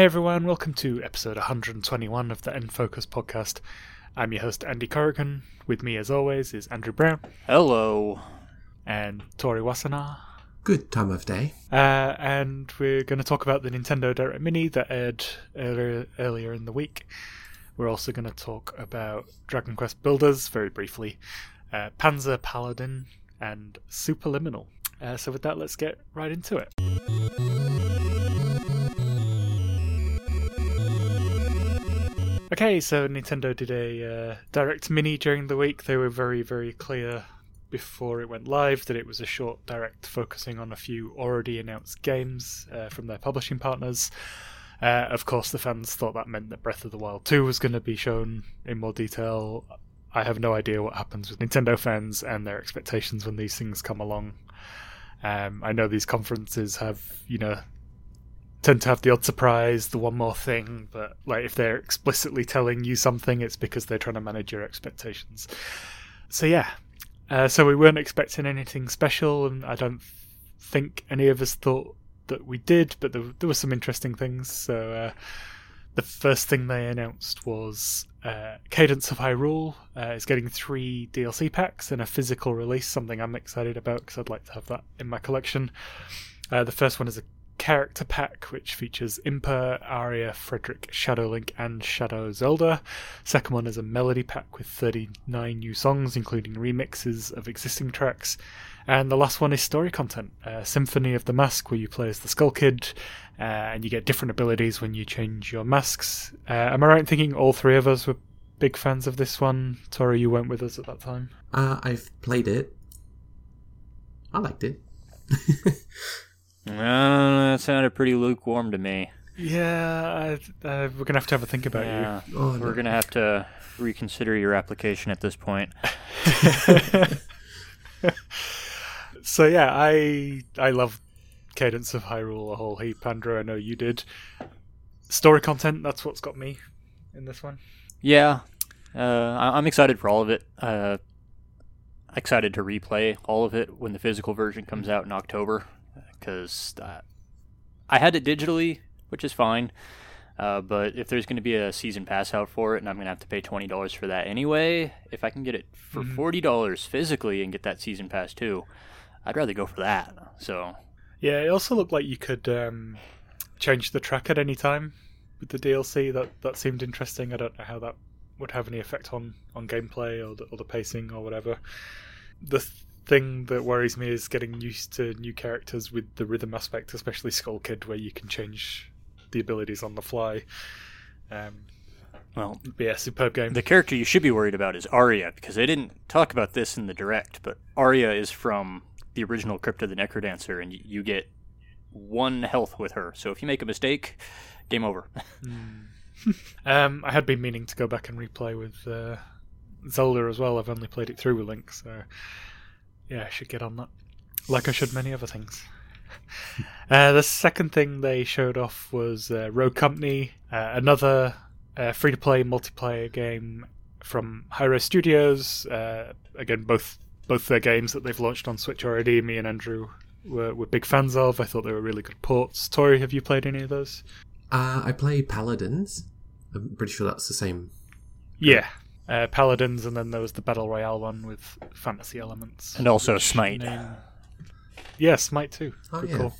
Hey everyone, welcome to episode 121 of the N Focus podcast. I'm your host Andy Corrigan. With me, as always, is Andrew Brown Hello. and Tori Wasana. Good time of day. Uh, and we're going to talk about the Nintendo Direct Mini that aired earlier, earlier in the week. We're also going to talk about Dragon Quest Builders very briefly, uh, Panzer Paladin, and Superliminal. Uh, so, with that, let's get right into it. Okay, so Nintendo did a uh, Direct Mini during the week. They were very, very clear before it went live that it was a short Direct focusing on a few already announced games uh, from their publishing partners. Uh, of course, the fans thought that meant that Breath of the Wild 2 was going to be shown in more detail. I have no idea what happens with Nintendo fans and their expectations when these things come along. Um, I know these conferences have, you know, tend to have the odd surprise, the one more thing, but like if they're explicitly telling you something, it's because they're trying to manage your expectations. So yeah, uh, so we weren't expecting anything special, and I don't think any of us thought that we did, but there, there were some interesting things. So uh, the first thing they announced was uh, Cadence of Hyrule uh, is getting three DLC packs and a physical release, something I'm excited about because I'd like to have that in my collection. Uh, the first one is a character pack, which features Impa, Aria, Frederick, Shadow Link, and Shadow Zelda. Second one is a melody pack with 39 new songs, including remixes of existing tracks. And the last one is story content, uh, Symphony of the Mask, where you play as the Skull Kid, uh, and you get different abilities when you change your masks. Uh, am I right in thinking all three of us were big fans of this one? Tori, you went with us at that time. Uh, I've played it. I liked it. Uh, that sounded pretty lukewarm to me. Yeah, I, uh, we're gonna have to have a think about Yeah, Oh, we're no. gonna have to reconsider your application at this point. so yeah, I I love Cadence of Hyrule a whole heap. Andrew, I know you did. Story content, that's what's got me in this one. Yeah, uh, I- I'm excited for all of it. Uh, excited to replay all of it when the physical version comes out in October, because uh, I had it digitally, which is fine. Uh, but if there's going to be a season pass out for it, and I'm going to have to pay twenty dollars for that anyway, if I can get it for Mhm. forty dollars physically and get that season pass too, I'd rather go for that. So Yeah, it also looked like you could um, change the track at any time with the DLC. That that seemed interesting. I don't know how that would have any effect on, on gameplay or the, or the pacing or whatever. The thing that worries me is getting used to new characters with the rhythm aspect, especially Skull Kid, where you can change the abilities on the fly. Um, well, yeah, superb game. The character you should be worried about is Aria, because they didn't talk about this in the direct, but Aria is from the original Crypt of the Necrodancer, and you get one health with her. So if you make a mistake, game over. um, I had been meaning to go back and replay with uh, Zelda as well. I've only played it through with Link, so yeah, I should get on that. Like I should many other things. uh, the second thing they showed off was uh, Rogue Company, uh, another uh, free-to-play multiplayer game from Hi-Rez Studios. Uh, again, both both their games that they've launched on Switch already. Me and Andrew were, were big fans of. I thought they were really good ports. Tori, have you played any of those? Uh, I play Paladins. I'm pretty sure that's the same. Yeah. Uh, Paladins, and then there was the Battle Royale one with fantasy elements. And also Which Smite. name- Yeah, Smite too. Oh, Good yeah. call.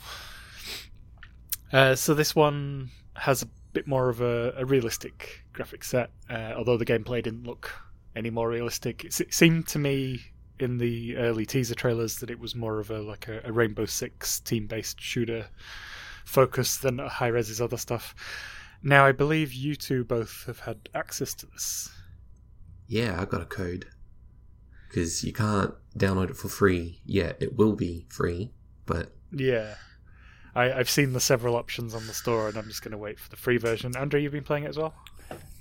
Uh, so this one has a bit more of a, a realistic graphic set, uh, although the gameplay didn't look any more realistic. It, se- seemed to me in the early teaser trailers that it was more of a like a, a Rainbow Six team-based shooter focus than Hi-Rez's other stuff. Now I believe you two both have had access to this. Yeah, I got a code. Because you can't download it for free yet. It will be free, but Yeah. I, I've seen the several options on the store, and I'm just going to wait for the free version. Andrew, you've been playing it as well?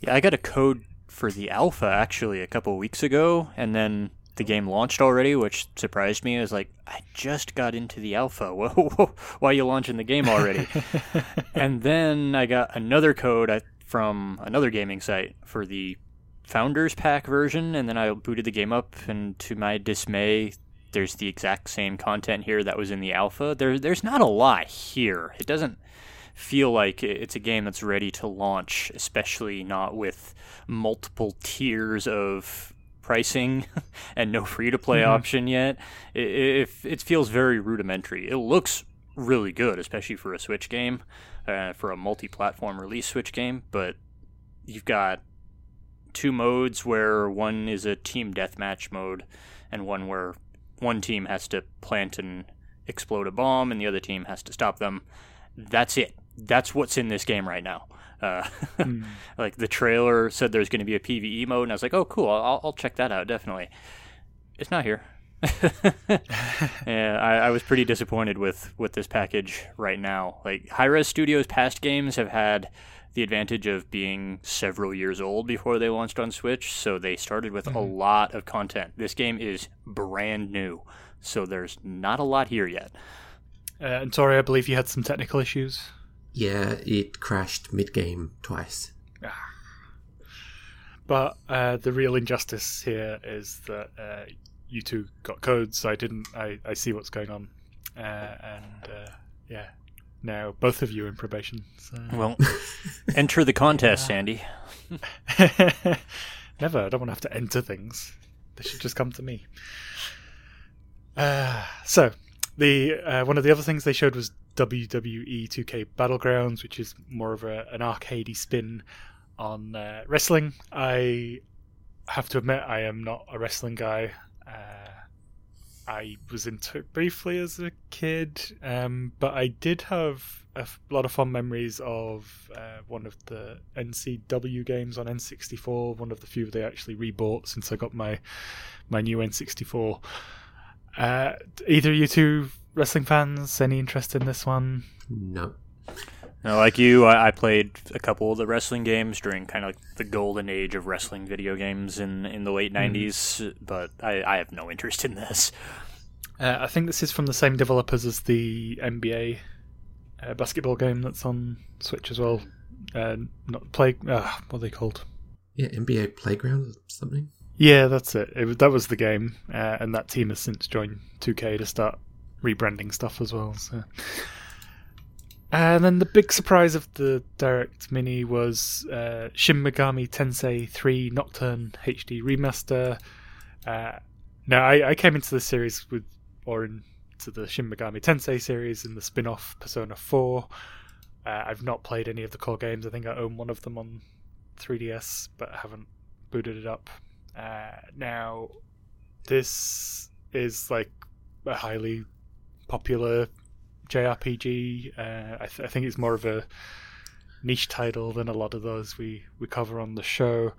Yeah, I got a code for the alpha actually a couple weeks ago, and then the game launched already, which surprised me. I was like, I just got into the alpha. Whoa, whoa, why are you launching the game already? and then I got another code from another gaming site for the Founders Pack version, and then I booted the game up, and to my dismay, there's the exact same content here that was in the alpha. There, there's not a lot here. It doesn't feel like it's a game that's ready to launch, especially not with multiple tiers of pricing and no free to play mm-hmm. option yet. It, it, it, feels very rudimentary. It looks really good, especially for a Switch game, uh, for a multi platform release Switch game, but you've got two modes where one is a team deathmatch mode and one where one team has to plant and explode a bomb and the other team has to stop them. That's it. That's what's in this game right now. Uh, mm. Like the trailer said there's going to be a PVE mode, and I was like, oh, cool, I'll, I'll check that out, definitely. It's not here. yeah, I, I, was pretty disappointed with, with this package right now. Like, Hi-Rez Studios' past games have had the advantage of being several years old before they launched on Switch, so they started with mm-hmm. a lot of content. This game is brand new, so there's not a lot here yet. Uh, and sorry, I believe you had some technical issues. Yeah, it crashed mid game twice. Ah. But uh, the real injustice here is that uh, you two got codes. I didn't. I, I see what's going on, uh, and uh, yeah, now both of you in probation. So. Well, enter the contest, Sandy. Never. I don't want to have to enter things. They should just come to me. Uh, so, the uh, one of the other things they showed was WWE 2K Battlegrounds, which is more of a, an arcadey spin on uh, wrestling. I have to admit, I am not a wrestling guy. Uh, I was into it briefly as a kid, um, but I did have a lot of fond memories of uh, one of the NCW games on N64. One of the few they actually rebought since I got my my new N64. Uh, either you two wrestling fans, any interest in this one? No. No, like you, I, I, played a couple of the wrestling games during kind of like the golden age of wrestling video games in, in the late mm. 90s, but I, I have no interest in this. Uh, I think this is from the same developers as the NBA uh, basketball game that's on Switch as well. Uh, not play. Uh, what are they called? Yeah, NBA Playground or something. Yeah, that's it. it that was the game, uh, and that team has since joined 2K to start rebranding stuff as well. So. And then the big surprise of the Direct Mini was uh, Shin Megami Tensei 3 Nocturne HD Remaster. Uh, now, I, I, came into the series with, or into the Shin Megami Tensei series in the spin off Persona 4. Uh, I've not played any of the core games. I think I own one of them on 3DS, but I haven't booted it up. Uh, now, this is like a highly popular JRPG. Uh, I, th- I, think it's more of a niche title than a lot of those we, we cover on the show.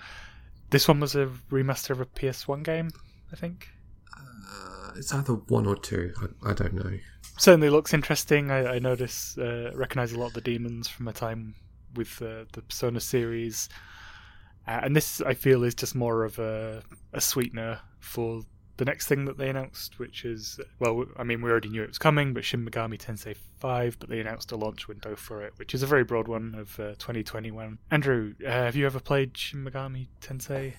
This one was a remaster of a PS1 game, I think. Uh, it's either one or two. I, I don't know. Certainly looks interesting. I, I notice, uh, recognize a lot of the demons from my time with uh, the Persona series. Uh, and this, I feel, is just more of a, a sweetener for the next thing that they announced, which is well, I mean, we already knew it was coming, but Shin Megami Tensei 5, but they announced a launch window for it, which is a very broad one of uh, 2021. Andrew, uh, have you ever played Shin Megami Tensei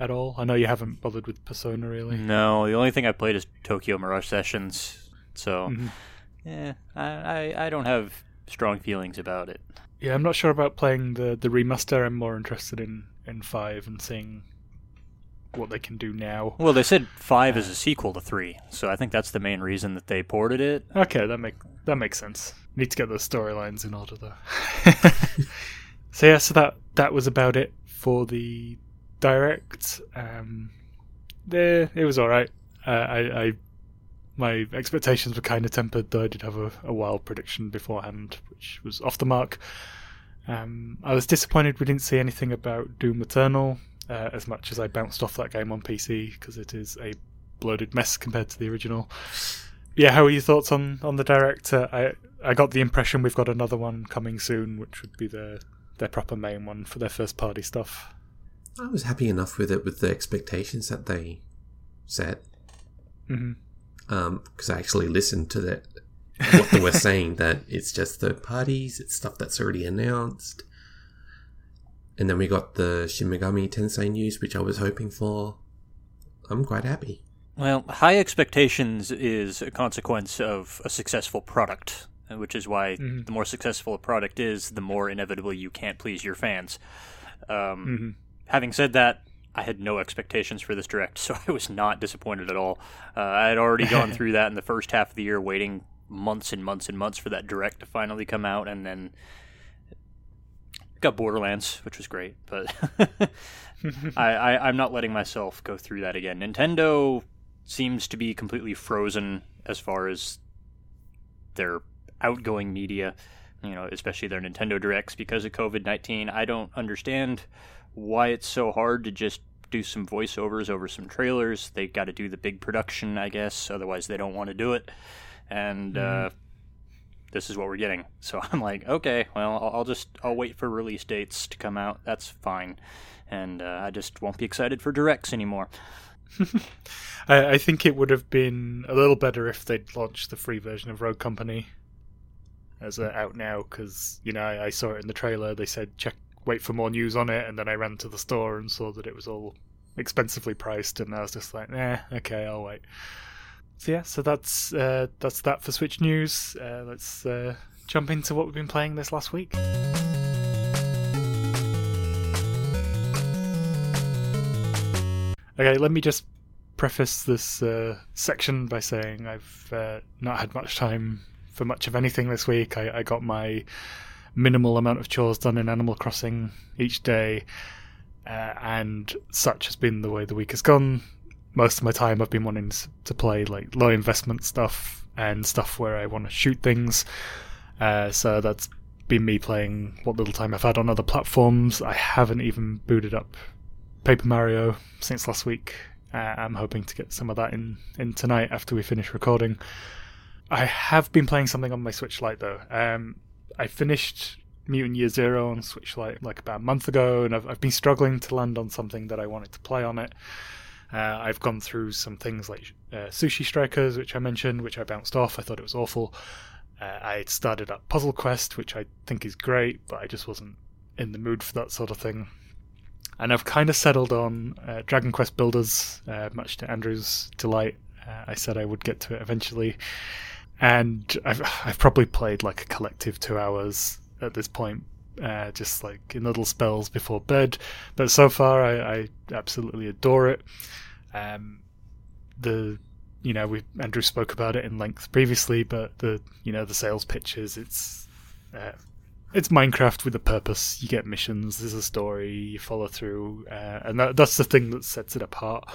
at all? I know you haven't bothered with Persona really. No, the only thing I played is Tokyo Mirage Sessions, so mm-hmm. yeah, I, I I don't have strong feelings about it. Yeah, I'm not sure about playing the the remaster. I'm more interested in in five and seeing what they can do now. Well, they said five uh, is a sequel to three, so I think that's the main reason that they ported it. Okay, that make that makes sense. Need to get those storylines in order, though. so yeah, so that that was about it for the direct. Um, there, it was all right. Uh, I, I my expectations were kind of tempered, though I did have a, a wild prediction beforehand, which was off the mark. Um, I was disappointed we didn't see anything about Doom Eternal uh, as much as I bounced off that game on PC because it is a bloated mess compared to the original. Yeah, how are your thoughts on on the director? I I got the impression we've got another one coming soon, which would be the their proper main one for their first party stuff. I was happy enough with it with the expectations that they set. Mm-hmm. Um, because I actually listened to that what they were saying that it's just third parties, it's stuff that's already announced. And then we got the Shin Megami Tensei news, which I was hoping for. I'm quite happy. Well, high expectations is a consequence of a successful product. which is why Mhm. the more successful a product is, the more inevitably you can't please your fans. Um, hmm Having said that, I had no expectations for this direct, so I was not disappointed at all. Uh, I had already gone through that in the first half of the year, waiting months and months and months for that direct to finally come out, and then got Borderlands, which was great. But I, I, I'm not letting myself go through that again. Nintendo seems to be completely frozen as far as their outgoing media, you know, especially their Nintendo Directs because of COVID 19. I don't understand why it's so hard to just do some voiceovers over some trailers. They've got to do the big production, I guess, otherwise, they don't want to do it. And, uh, this is what we're getting. So I'm like, okay, well, I'll, I'll just I'll wait for release dates to come out. That's fine, and uh, I just won't be excited for directs anymore. I, I think it would have been a little better if they'd launched the free version of Rogue Company as a out now, because you know I, I saw it in the trailer. They said check, wait for more news on it, and then I ran to the store and saw that it was all expensively priced, and I was just like, nah, okay, I'll wait. So yeah, so that's uh, that's that for Switch news. Uh, let's uh, jump into what we've been playing this last week. Okay, let me just preface this uh, section by saying I've uh, not had much time for much of anything this week. I, I got my minimal amount of chores done in Animal Crossing each day, uh, and such has been the way the week has gone. Most of my time I've been wanting to play like low investment stuff and stuff where I want to shoot things. Uh, so that's been me playing what little time I've had on other platforms. I haven't even booted up Paper Mario since last week. Uh, I'm hoping to get some of that in, in tonight after we finish recording. I have been playing something on my Switch Lite though. Um, I finished Mutant Year Zero on Switch Lite like about a month ago, and I've, I've been struggling to land on something that I wanted to play on it. Uh, I've gone through some things like uh, Sushi Strikers, which I mentioned, which I bounced off. I thought it was awful. Uh, I started up Puzzle Quest, which I think is great, but I just wasn't in the mood for that sort of thing. And I've kind of settled on uh, Dragon Quest Builders, uh, much to Andrew's delight. Uh, I said I would get to it eventually, and I've I've probably played like a collective two hours at this point, uh, just like in little spells before bed. But so far, I, I absolutely adore it. Um, the you know we Andrew spoke about it in length previously, but the you know the sales pitches it's uh, it's Minecraft with a purpose. You get missions, there's a story, you follow through, uh, and that, that's the thing that sets it apart.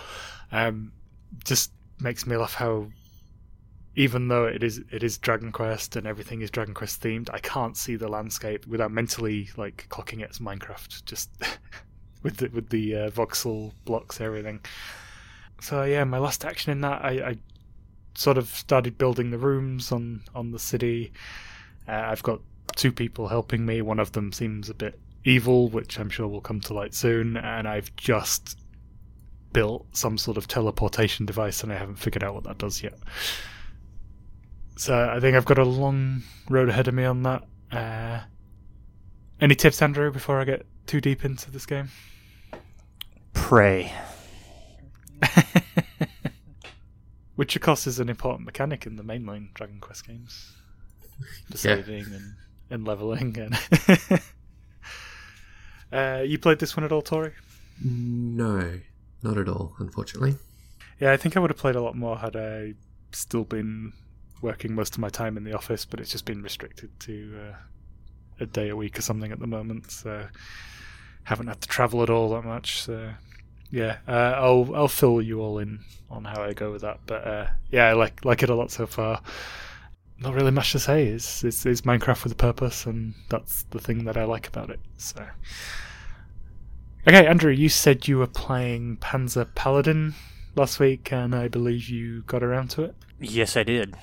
Um, just makes me laugh how even though it is it is Dragon Quest and everything is Dragon Quest themed, I can't see the landscape without mentally like clocking it as Minecraft, just with the with the uh, voxel blocks, everything. So yeah, my last action in that, I, I sort of started building the rooms on on the city. Uh, I've got two people helping me. One of them seems a bit evil, which I'm sure will come to light soon. And I've just built some sort of teleportation device, and I haven't figured out what that does yet. So I think I've got a long road ahead of me on that. Uh, any tips, Andrew, before I get too deep into this game? Pray. Which, of course, is an important mechanic in the mainline Dragon Quest games. For Yeah. saving and, and leveling. And uh, you played this one at all, Tori? No, not at all, unfortunately. Yeah, I think I would have played a lot more had I still been working most of my time in the office, but it's just been restricted to uh, a day a week or something at the moment. So haven't had to travel at all that much. So yeah, uh, I'll I'll fill you all in on how I go with that. But uh, yeah, I like like it a lot so far. Not really much to say. It's, it's it's Minecraft with a purpose, and that's the thing that I like about it. So. Okay, Andrew, you said you were playing Panzer Paladin last week, and I believe you got around to it. Yes, I did.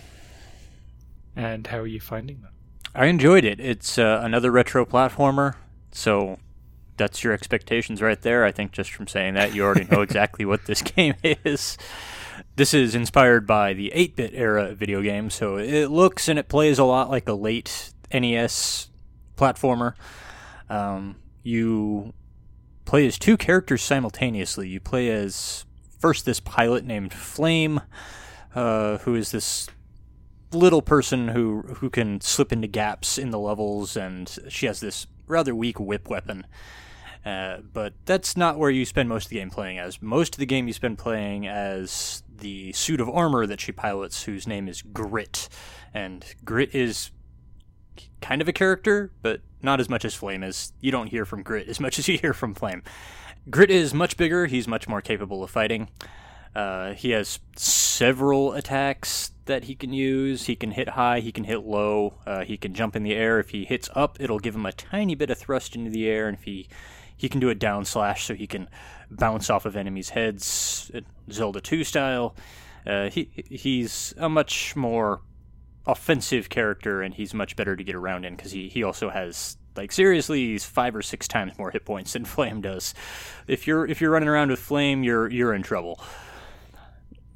And how are you finding that? I enjoyed it. It's uh, another retro platformer, so that's your expectations right there. I think just from saying that, you already know exactly what this game is. This is inspired by the 8 bit era of video games, so it looks and it plays a lot like a late NES platformer. Um, you play as two characters simultaneously. You play as first this pilot named Flame, uh, who is this little person who who can slip into gaps in the levels, and she has this rather weak whip weapon. Uh, but that's not where you spend most of the game playing as. Most of the game you spend playing as the suit of armor that she pilots, whose name is Grit. And Grit is kind of a character, but not as much as Flame is. You don't hear from Grit as much as you hear from Flame. Grit is much bigger, he's much more capable of fighting. Uh, he has several attacks that he can use. He can hit high, he can hit low, uh, he can jump in the air. If he hits up, it'll give him a tiny bit of thrust into the air, and if he he can do a down slash, so he can bounce off of enemies' heads, uh, Zelda 2 style. Uh, he he's a much more offensive character, and he's much better to get around in because he, he also has like seriously he's five or six times more hit points than Flame does. If you're if you're running around with Flame, you're you're in trouble.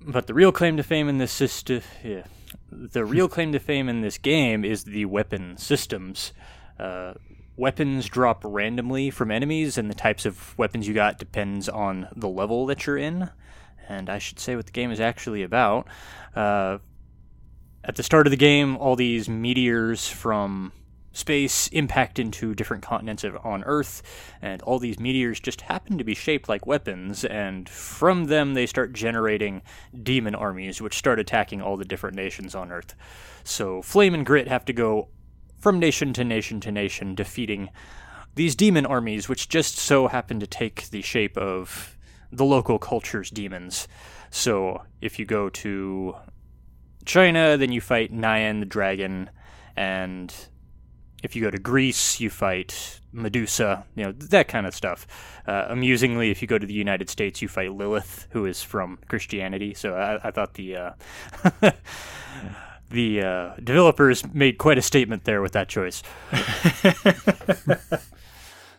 But the real claim to fame in this system, yeah, the real claim to fame in this game is the weapon systems. Uh, weapons drop randomly from enemies, and the types of weapons you got depends on the level that you're in. And I should say what the game is actually about. Uh, at the start of the game, all these meteors from space impact into different continents of, on Earth, and all these meteors just happen to be shaped like weapons, and from them they start generating demon armies, which start attacking all the different nations on Earth. So Flame and Grit have to go from nation to nation to nation, defeating these demon armies, which just so happen to take the shape of the local culture's demons. So if you go to China, then you fight Nian the dragon, and if you go to Greece, you fight Medusa, you know, that kind of stuff. Uh, amusingly, if you go to the United States, you fight Lilith, who is from Christianity. So I, I thought the uh, the uh, developers made quite a statement there with that choice.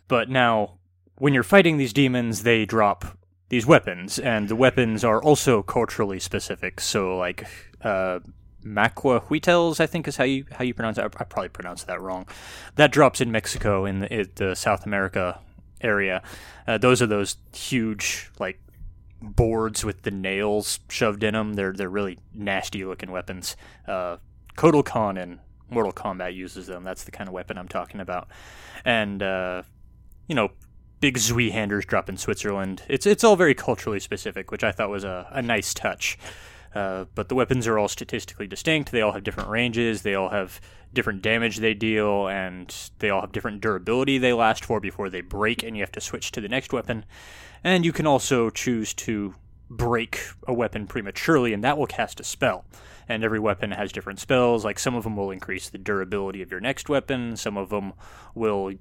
but now, when you're fighting these demons, they drop these weapons, and the weapons are also culturally specific. So, like, uh, Macuahuitls, I think is how you how you pronounce it. I, I probably pronounced that wrong. That drops in Mexico in the, in the South America area. Uh, those are those huge like boards with the nails shoved in them. They're they're really nasty looking weapons. Uh, Kotal Kahn in Mortal Kombat uses them. That's the kind of weapon I'm talking about. And uh, you know, big Zweihanders drop in Switzerland. It's it's all very culturally specific, which I thought was a, a nice touch. Uh, but the weapons are all statistically distinct. They all have different ranges. They all have different damage they deal, and they all have different durability they last for before they break, and you have to switch to the next weapon. And you can also choose to break a weapon prematurely, and that will cast a spell. And every weapon has different spells. Like some of them will increase the durability of your next weapon, some of them will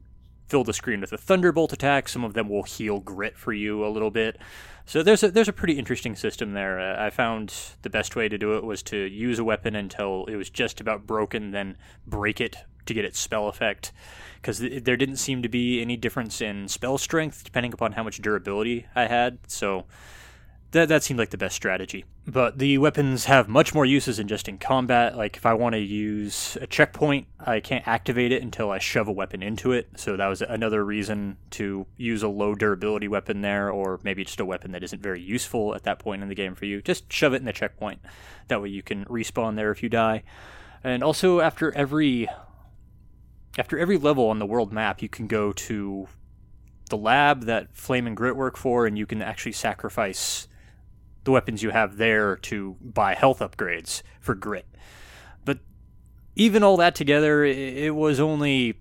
fill the screen with a thunderbolt attack. Some of them will heal grit for you a little bit. So there's a there's a pretty interesting system there. Uh, I found the best way to do it was to use a weapon until it was just about broken, then break it to get its spell effect. Because th- there didn't seem to be any difference in spell strength depending upon how much durability I had. So that that seemed like the best strategy. But the weapons have much more uses than just in combat. Like if I want to use a checkpoint, I can't activate it until I shove a weapon into it. So that was another reason to use a low durability weapon there, or maybe just a weapon that isn't very useful at that point in the game for you. Just shove it in the checkpoint. That way you can respawn there if you die. And also after every after every level on the world map, you can go to the lab that Flame and Grit work for, and you can actually sacrifice the weapons you have there to buy health upgrades for grit. But even all that together, it was only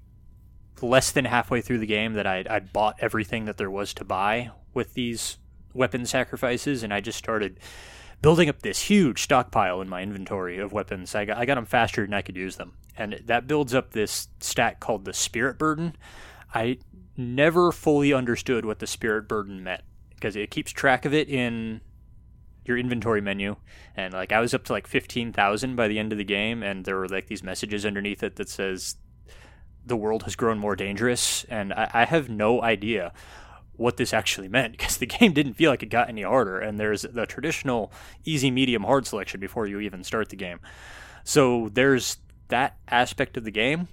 less than halfway through the game that I'd, I'd bought everything that there was to buy with these weapon sacrifices, and I just started building up this huge stockpile in my inventory of weapons. I got, I got them faster than I could use them. And that builds up this stat called the Spirit Burden. I never fully understood what the Spirit Burden meant because it keeps track of it in your inventory menu and like I was up to like 15,000 by the end of the game and there were like these messages underneath it that says the world has grown more dangerous and I, I have no idea what this actually meant because the game didn't feel like it got any harder and there's the traditional easy medium hard selection before you even start the game. So there's that aspect of the game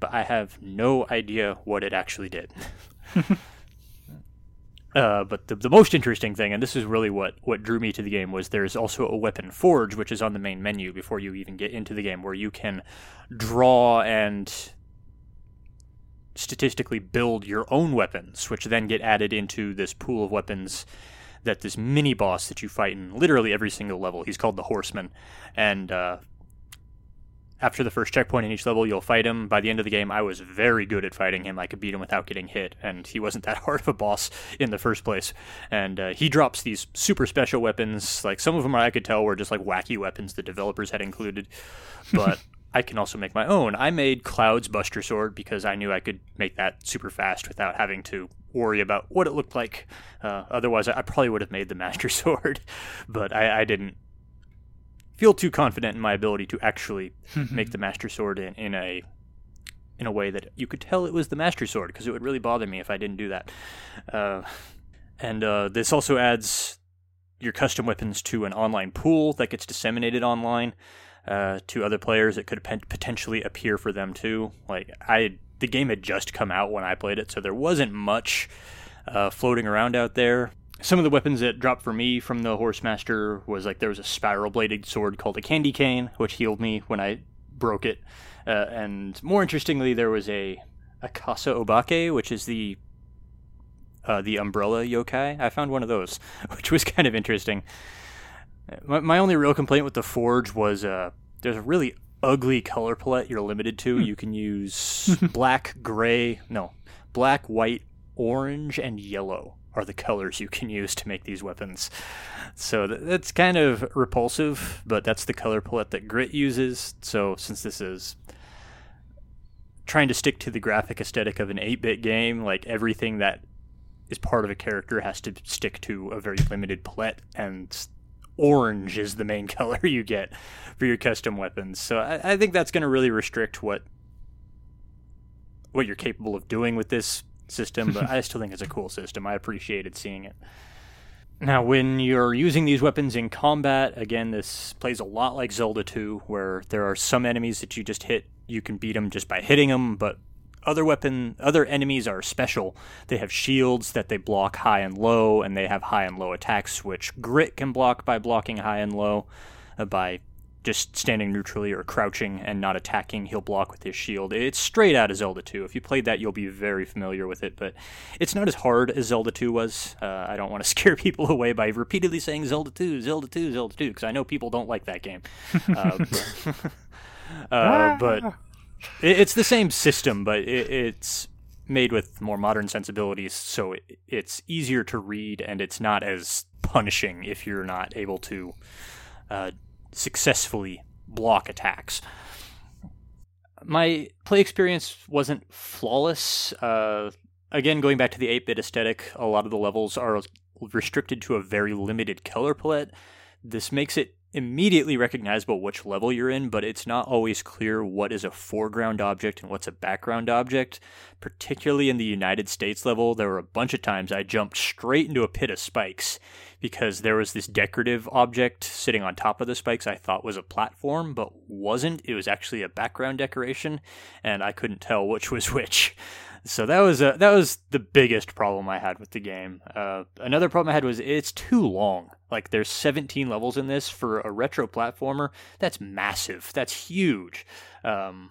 but i have no idea what it actually did Uh, but the, the most interesting thing, and this is really what, what drew me to the game, was there's also a weapon forge, which is on the main menu before you even get into the game, where you can draw and statistically build your own weapons, which then get added into this pool of weapons that this mini boss that you fight in literally every single level. He's called the Horseman, and uh, after the first checkpoint in each level, you'll fight him. By the end of the game, I was very good at fighting him. I could beat him without getting hit, and he wasn't that hard of a boss in the first place. And uh, he drops these super special weapons. Like some of them, I could tell were just like wacky weapons the developers had included, but. I can also make my own. I made Cloud's Buster Sword because I knew I could make that super fast without having to worry about what it looked like. Uh, otherwise, I probably would have made the Master Sword, but I, I didn't feel too confident in my ability to actually make the Master Sword in, in a in a way that you could tell it was the Master Sword because it would really bother me if I didn't do that. Uh, and uh, this also adds your custom weapons to an online pool that gets disseminated online uh, to other players. It could potentially appear for them too. Like I, the game had just come out when I played it, so there wasn't much uh, floating around out there some of the weapons that dropped for me from the Horsemaster was like there was a spiral bladed sword called a candy cane, which healed me when I broke it. Uh, and more interestingly, there was a Akasa Obake, which is the uh, the umbrella yokai. I found one of those, which was kind of interesting. My, my only real complaint with the forge was uh, there's a really ugly color palette you're limited to. Hmm. you can use black, gray, no, black, white, orange, and yellow are the colors you can use to make these weapons. So that's kind of repulsive, but that's the color palette that Grit uses. So since this is trying to stick to the graphic aesthetic of an 8-bit game, like everything that is part of a character has to stick to a very limited palette and orange is the main color you get for your custom weapons. So I, I think that's going to really restrict what what you're capable of doing with this system, but I still think it's a cool system. I appreciated seeing it. Now, when you're using these weapons in combat, again, this plays a lot like Zelda 2, where there are some enemies that you just hit, you can beat them just by hitting them, but other weapon, other enemies are special. They have shields that they block high and low, and they have high and low attacks, which Grit can block by blocking high and low, uh, by just standing neutrally or crouching and not attacking, he'll block with his shield. It's straight out of Zelda 2. If you played that, you'll be very familiar with it, but it's not as hard as Zelda 2 was. Uh, I don't want to scare people away by repeatedly saying Zelda 2, Zelda 2, Zelda 2, because I know people don't like that game. uh, but, uh, but it's the same system, but it's made with more modern sensibilities, so it's easier to read and it's not as punishing if you're not able to uh, successfully block attacks. My play experience wasn't flawless. Uh, again, going back to the 8 bit aesthetic, a lot of the levels are restricted to a very limited color palette. This makes it immediately recognizable which level you're in, but it's not always clear what is a foreground object and what's a background object. Particularly in the United States level, there were a bunch of times I jumped straight into a pit of spikes because there was this decorative object sitting on top of the spikes I thought was a platform, but wasn't. It was actually a background decoration, and I couldn't tell which was which. So that was a, that was the biggest problem I had with the game. Uh, another problem I had was it's too long. Like there's 17 levels in this for a retro platformer. That's massive. That's huge. Um,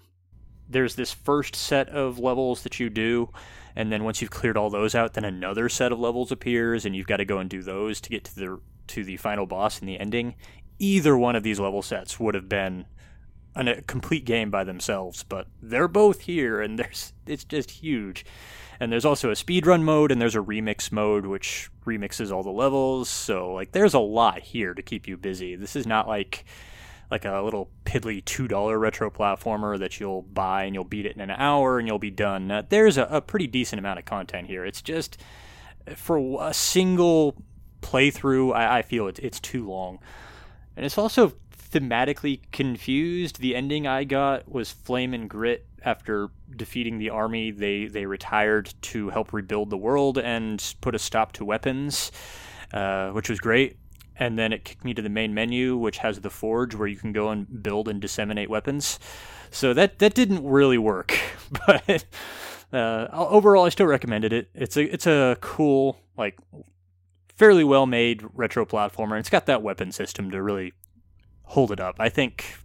there's this first set of levels that you do, and then once you've cleared all those out, then another set of levels appears, and you've got to go and do those to get to the to the final boss and the ending. Either one of these level sets would have been a complete game by themselves, but they're both here, and there's it's just huge. And there's also a speedrun mode and there's a remix mode which remixes all the levels. So like there's a lot here to keep you busy. This is not like like a little piddly two dollar retro platformer that you'll buy and you'll beat it in an hour and you'll be done. Uh, there's a, a pretty decent amount of content here. It's just for a single playthrough, I, I feel it, it's too long, and it's also thematically confused. The ending I got was Flame and Grit after defeating the army, they they retired to help rebuild the world and put a stop to weapons, uh, which was great. And then it kicked me to the main menu, which has the forge where you can go and build and disseminate weapons. So that that didn't really work, but uh, overall, I still recommended it. It's a it's a cool, like, fairly well made retro platformer. It's got that weapon system to really hold it up. I think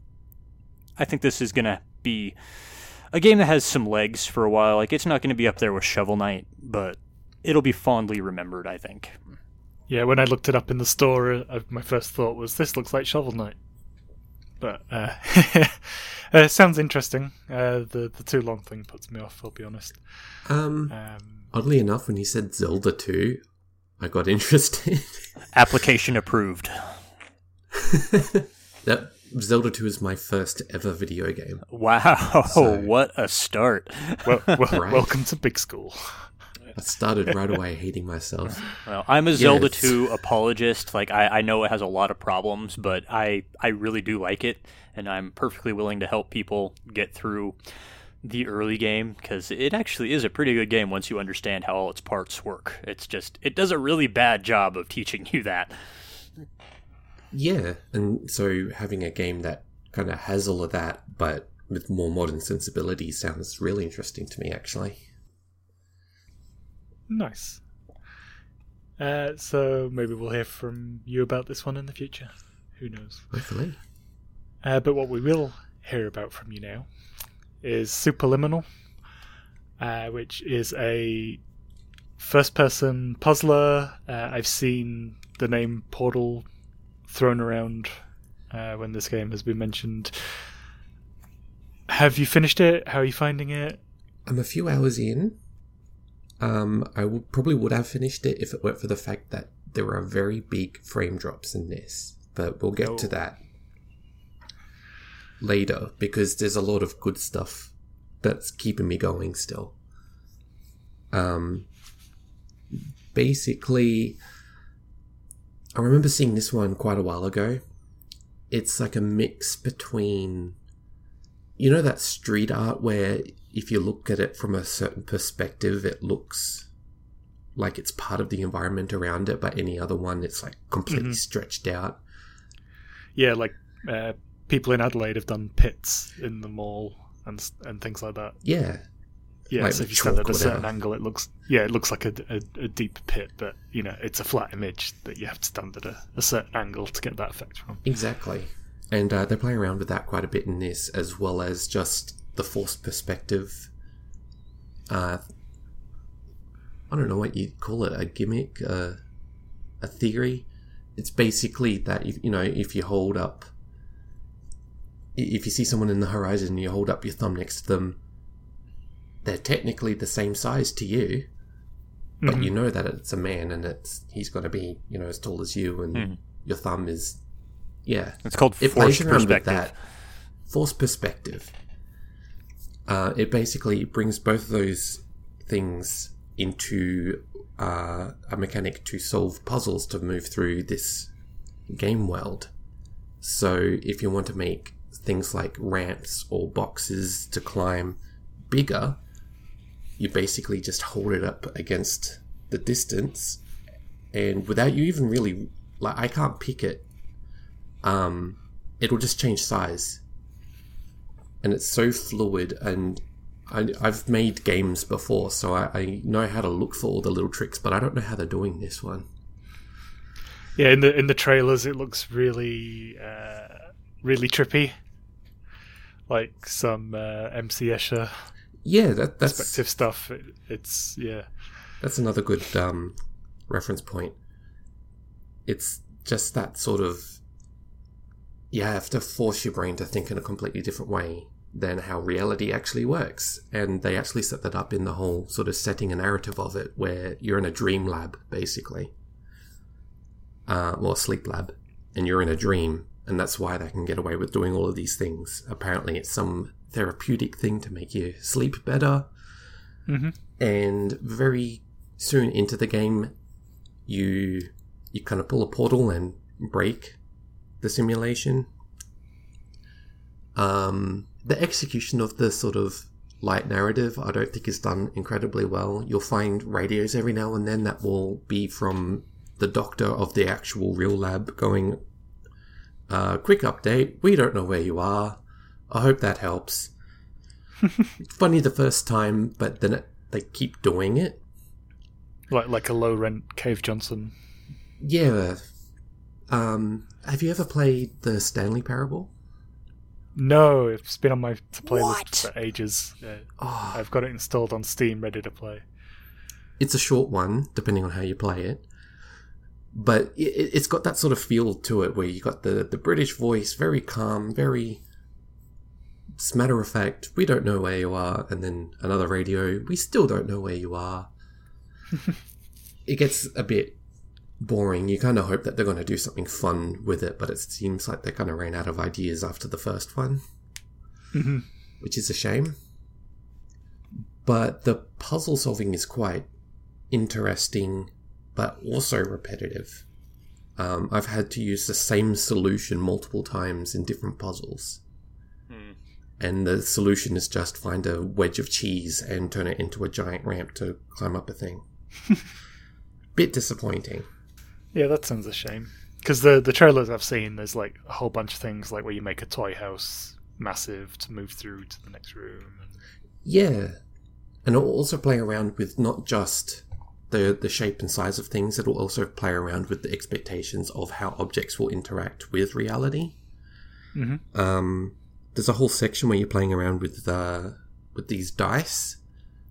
I think this is gonna be a game that has some legs for a while. Like, it's not going to be up there with Shovel Knight, but it'll be fondly remembered. I think. Yeah, when I looked it up in the store, uh, my first thought was this looks like Shovel Knight. But uh, uh, sounds interesting. Uh, the the too long thing puts me off. I'll be honest. Um, Um, oddly enough, when you said Zelda 2, I got interested. Application approved. that Zelda 2 is my first ever video game. Wow, So- what a start! well, well Right. welcome to big school. I started right away hating myself. Well, I'm a Zelda 2 apologist. Like I, I know it has a lot of problems, but I, I really do like it, and I'm perfectly willing to help people get through the early game because it actually is a pretty good game once you understand how all its parts work. It's just it does a really bad job of teaching you that. Yeah, and so having a game that kind of has all of that, but with more modern sensibility, sounds really interesting to me, actually. Nice. Uh, so maybe we'll hear from you about this one in the future. Who knows? Hopefully. Uh, but what we will hear about from you now is Superliminal, uh, which is a first person puzzler. Uh, I've seen the name Portal thrown around uh, when this game has been mentioned. Have you finished it? How are you finding it? I'm a few hours in. Um, I probably would have finished it if it weren't for the fact that there are very big frame drops in this. But we'll get to Oh. that later because there's a lot of good stuff that's keeping me going still. Um, basically, I remember seeing this one quite a while ago. It's like a mix between you know that street art where if you look at it from a certain perspective it looks like it's part of the environment around it but any other one it's like completely Mhm. stretched out Yeah, like uh, people in Adelaide have done pits in the mall and and things like that. yeah Yeah, Like so if you stand at a certain angle, it looks yeah, it looks like a, a, a deep pit, but you know, it's a flat image that you have to stand at a, a certain angle to get that effect from. exactly. And uh, they're playing around with that quite a bit in this as well as just the forced perspective uh, i don't know what you'd call it a gimmick uh, a theory. It's basically that if you know if you hold up if you see someone in the horizon and you hold up your thumb next to them they're technically the same size to you but Mhm. you know that it's a man and it's he's got to be you know as tall as you and Mhm. your thumb is yeah It's called it forced perspective. that forced perspective uh, it basically brings both of those things into uh, a mechanic to solve puzzles to move through this game world. So if you want to make things like ramps or boxes to climb bigger, you basically just hold it up against the distance, and without you even really like, I can't pick it. Um, it'll just change size, and it's so fluid and I, I've made games before, so I, I know how to look for all the little tricks, but I don't know how they're doing this one. Yeah, in the in the trailers, it looks really uh, really trippy, like some uh, MC Escher Yeah, that, that's perspective stuff. It, it's yeah, that's another good um, reference point. It's just that sort of you have to force your brain to think in a completely different way than how reality actually works, and they actually set that up in the whole sort of setting a narrative of it, where you're in a dream lab basically, uh, or a sleep lab, and you're in a dream, and that's why they can get away with doing all of these things. Apparently, it's some therapeutic thing to make you sleep better. Hmm and very soon into the game you you kind of pull a portal and break the simulation. Um the execution of the sort of light narrative i don't think is done incredibly well. You'll find radios every now and then that will be from the doctor of the actual real lab going uh quick update we don't know where you are i hope that helps funny the first time, but then it, they keep doing it. Like like a low rent Cave Johnson. Yeah. Um, have you ever played the Stanley Parable? No, it's been on my playlist What? for ages. Yeah, Oh, I've got it installed on Steam, ready to play. it's a short one, depending on how you play it. But it, it- it's got that sort of feel to it where you got the, the British voice, very calm, very it's matter of fact. We don't know where you are, and then another radio. We still don't know where you are. it gets a bit boring. You kind of hope that they're going to do something fun with it, but it seems like they kind of ran out of ideas after the first one, Mhm. which is a shame. But the puzzle solving is quite interesting, but also repetitive. Um, I've had to use the same solution multiple times in different puzzles. And the solution is just find a wedge of cheese and turn it into a giant ramp to climb up a thing. Bit disappointing. Yeah, that sounds a shame. Because the the trailers I've seen, there's like a whole bunch of things like where you make a toy house massive to move through to the next room. Yeah. And it'll also play around with not just the the shape and size of things, it'll also play around with the expectations of how objects will interact with reality. Mhm. Um, there's a whole section where you're playing around with uh, with these dice,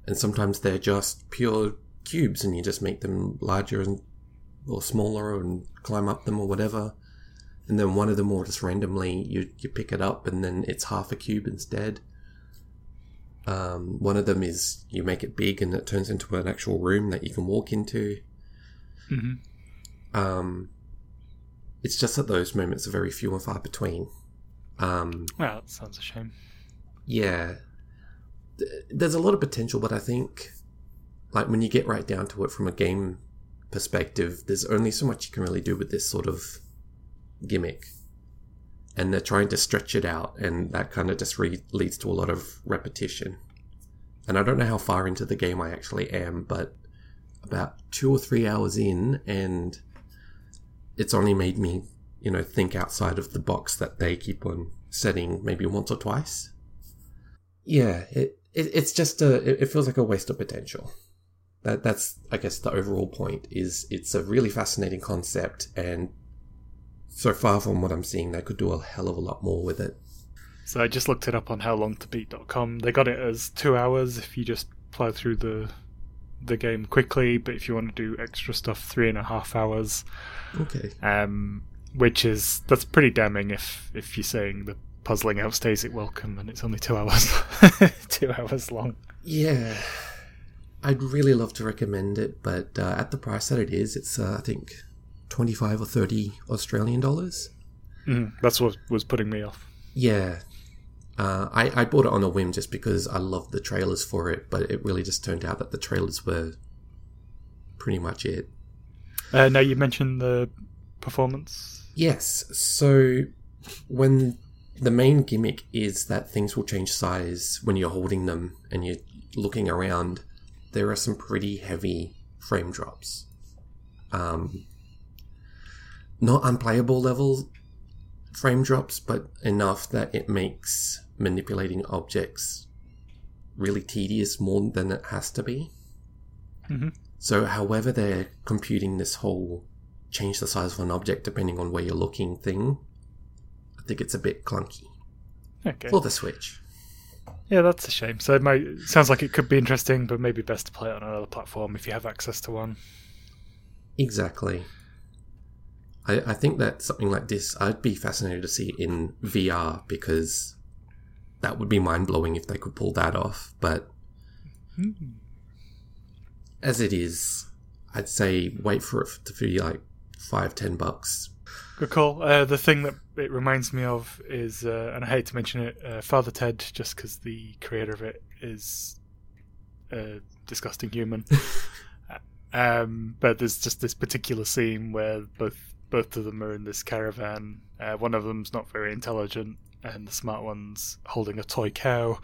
and sometimes they're just pure cubes, and you just make them larger and or smaller and climb up them or whatever. And then one of them will just randomly you you pick it up, and then it's half a cube instead. Um, one of them is you make it big and it turns into an actual room that you can walk into. hmm Um, it's just that those moments are very few and far between. Um, Well, that sounds a shame. yeah, there's a lot of potential, but I think, like when you get right down to it from a game perspective, there's only so much you can really do with this sort of gimmick, and they're trying to stretch it out, and that kind of just re- leads to a lot of repetition. And I don't know how far into the game I actually am, but about two or three hours in, and it's only made me, you know, think outside of the box that they keep on setting maybe once or twice. Yeah, it, it it's just a it, it feels like a waste of potential. That that's I guess the overall point is it's a really fascinating concept and so far from what I'm seeing they could do a hell of a lot more with it. So I just looked it up on howlongtobeat.com. They got it as two hours if you just plow through the the game quickly, but if you want to do extra stuff, three and a half hours. Okay. Um, which is that's pretty damning if if you're saying the puzzling outstays it welcome and it's only two hours two hours long. Yeah. I'd really love to recommend it, but uh, at the price that it is, it's uh, I think 25 or 30 Australian dollars. Mm, that's what was putting me off. Yeah. Uh, I, I bought it on a whim just because I loved the trailers for it, but it really just turned out that the trailers were pretty much it. Uh, now you mentioned the performance. Yes, so when the main gimmick is that things will change size when you're holding them and you're looking around, there are some pretty heavy frame drops. Um, not unplayable level frame drops, but enough that it makes manipulating objects really tedious more than it has to be. Mhm. So, however, they're computing this whole change the size of an object depending on where you're looking thing, I think it's a bit clunky Okay. for the Switch. Yeah, that's a shame. So it might sounds like it could be interesting, but maybe best to play it on another platform if you have access to one. Exactly. I, I think that something like this, I'd be fascinated to see in VR because that would be mind blowing if they could pull that off. But hmm. as it is, I'd say wait for it to be like five, ten bucks. Good call. Uh, the thing that it reminds me of is, uh, and I hate to mention it, uh, Father Ted, just because the creator of it is a disgusting human. um, but there's just this particular scene where both both of them are in this caravan. Uh, one of them's not very intelligent, and the smart one's holding a toy cow,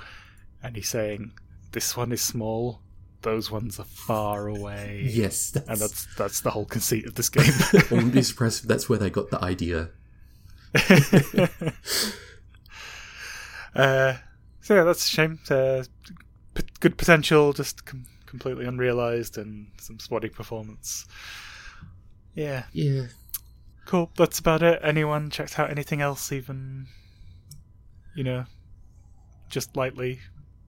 and he's saying, "This one is small. Those ones are far away." Yes, that's, and that's that's the whole conceit of this game. I wouldn't be surprised if that's where they got the idea. uh, so yeah, that's a shame. Uh, p- good potential, just com- completely unrealized and some spotty performance. Yeah, Yeah. cool. That's about it. Anyone checked out anything else, even, you know, just lightly?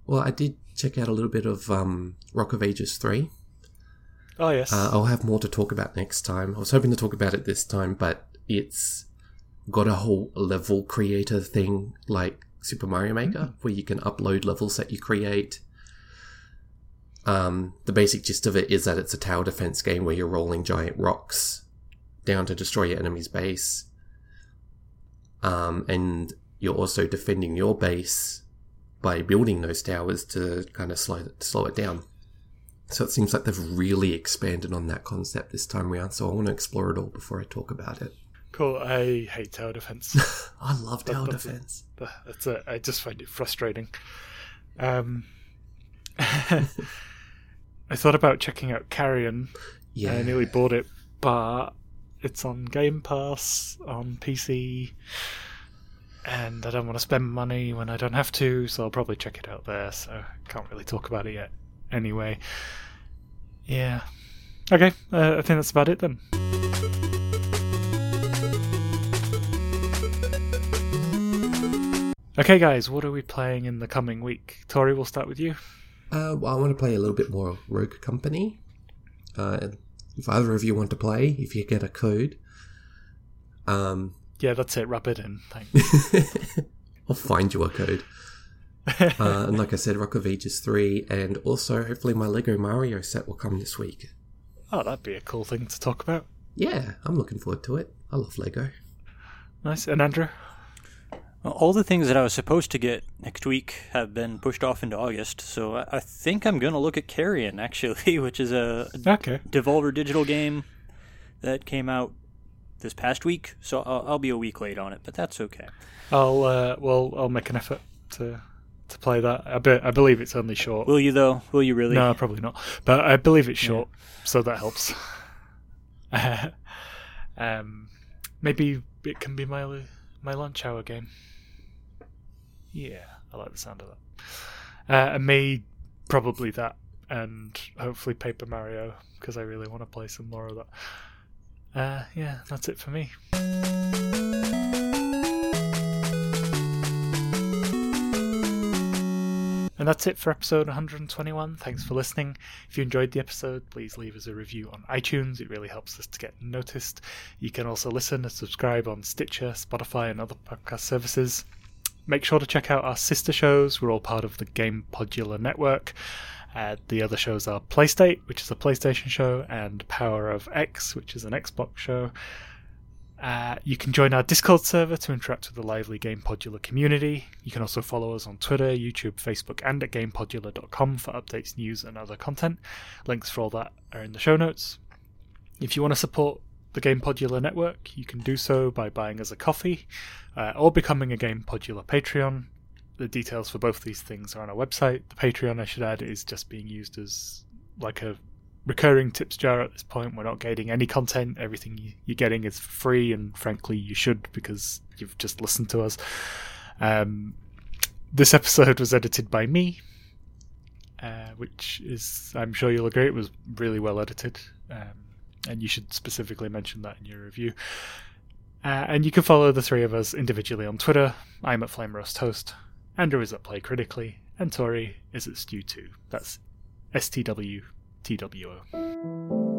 Well, I did check out a little bit of um, Rock of Ages 3. Oh, yes. Uh, I'll have more to talk about next time. I was hoping to talk about it this time, but it's got a whole level creator thing like Super Mario Maker, where you can upload levels that you create. Um, the basic gist of it is that it's a tower defense game where you're rolling giant rocks down to destroy your enemy's base. Um, and you're also defending your base by building those towers to kind of slow slow it down. So it seems like they've really expanded on that concept this time around. So I want to explore it all before I talk about it. cool. I hate tower defense. I love tower that's- defense. That's it. I just find it frustrating. Um, I thought about checking out Carrion. Yeah, I nearly bought it, but it's on Game Pass on PC, and I don't want to spend money when I don't have to, so I'll probably check it out there. So I can't really talk about it yet. Anyway, yeah. Okay, uh, I think that's about it then. Okay, guys, what are we playing in the coming week? Tori, we'll start with you. Uh, well, I want to play a little bit more Rogue Company. Uh, if either of you want to play, if you get a code, um, Yeah, that's it. Wrap it in. Thanks. I'll find you a code. uh, and like I said, Rock of Ages 3, and also hopefully my Lego Mario set will come this week. oh, that'd be a cool thing to talk about. Yeah, I'm looking forward to it. I love Lego. Nice. And Andrew? All the things that I was supposed to get next week have been pushed off into August, so I, I think I'm going to look at Carrion, actually, which is a Okay. Devolver Digital game that came out this past week, so I'll, I'll be a week late on it, but that's okay. I'll uh, well, I'll make an effort to to play that. I be, I believe it's only short. Will you, though? Will you really? no, probably not. But I believe it's short, so that helps. um, maybe it can be my my lunch hour game. Yeah, I like the sound of that. Uh, and me, probably that, and hopefully Paper Mario because I really want to play some more of that. Uh, yeah, that's it for me. And that's it for episode 121. Thanks for listening. If you enjoyed the episode, please leave us a review on iTunes. It really helps us to get noticed. You can also listen and subscribe on Stitcher, Spotify, and other podcast services. Make sure to check out our sister shows. We're all part of the Game Podular Network. Uh, the other shows are Playstate, which is a PlayStation show, and Power of X, which is an Xbox show. Uh, you can join our Discord server to interact with the lively Game Podular community. You can also follow us on Twitter, YouTube, Facebook, and at GamePodular.com for updates, news, and other content. Links for all that are in the show notes. If you want to support the Game Podular network, you can do so by buying us a coffee uh, or becoming a Game Podular Patreon. The details for both these things are on our website. The Patreon, I should add, is just being used as like a recurring tips jar at this point. We're not gating any content. Everything you- you're getting is free, and frankly, you should because you've just listened to us. Um, this episode was edited by me, uh, which is, I'm sure you'll agree, it was really well edited. Um, and you should specifically mention that in your review. Uh, and you can follow the three of us individually on Twitter. I'm at Flame Roast Toast. Andrew is at Play Critically, and Tori is at Stew2. That's S T W T W O.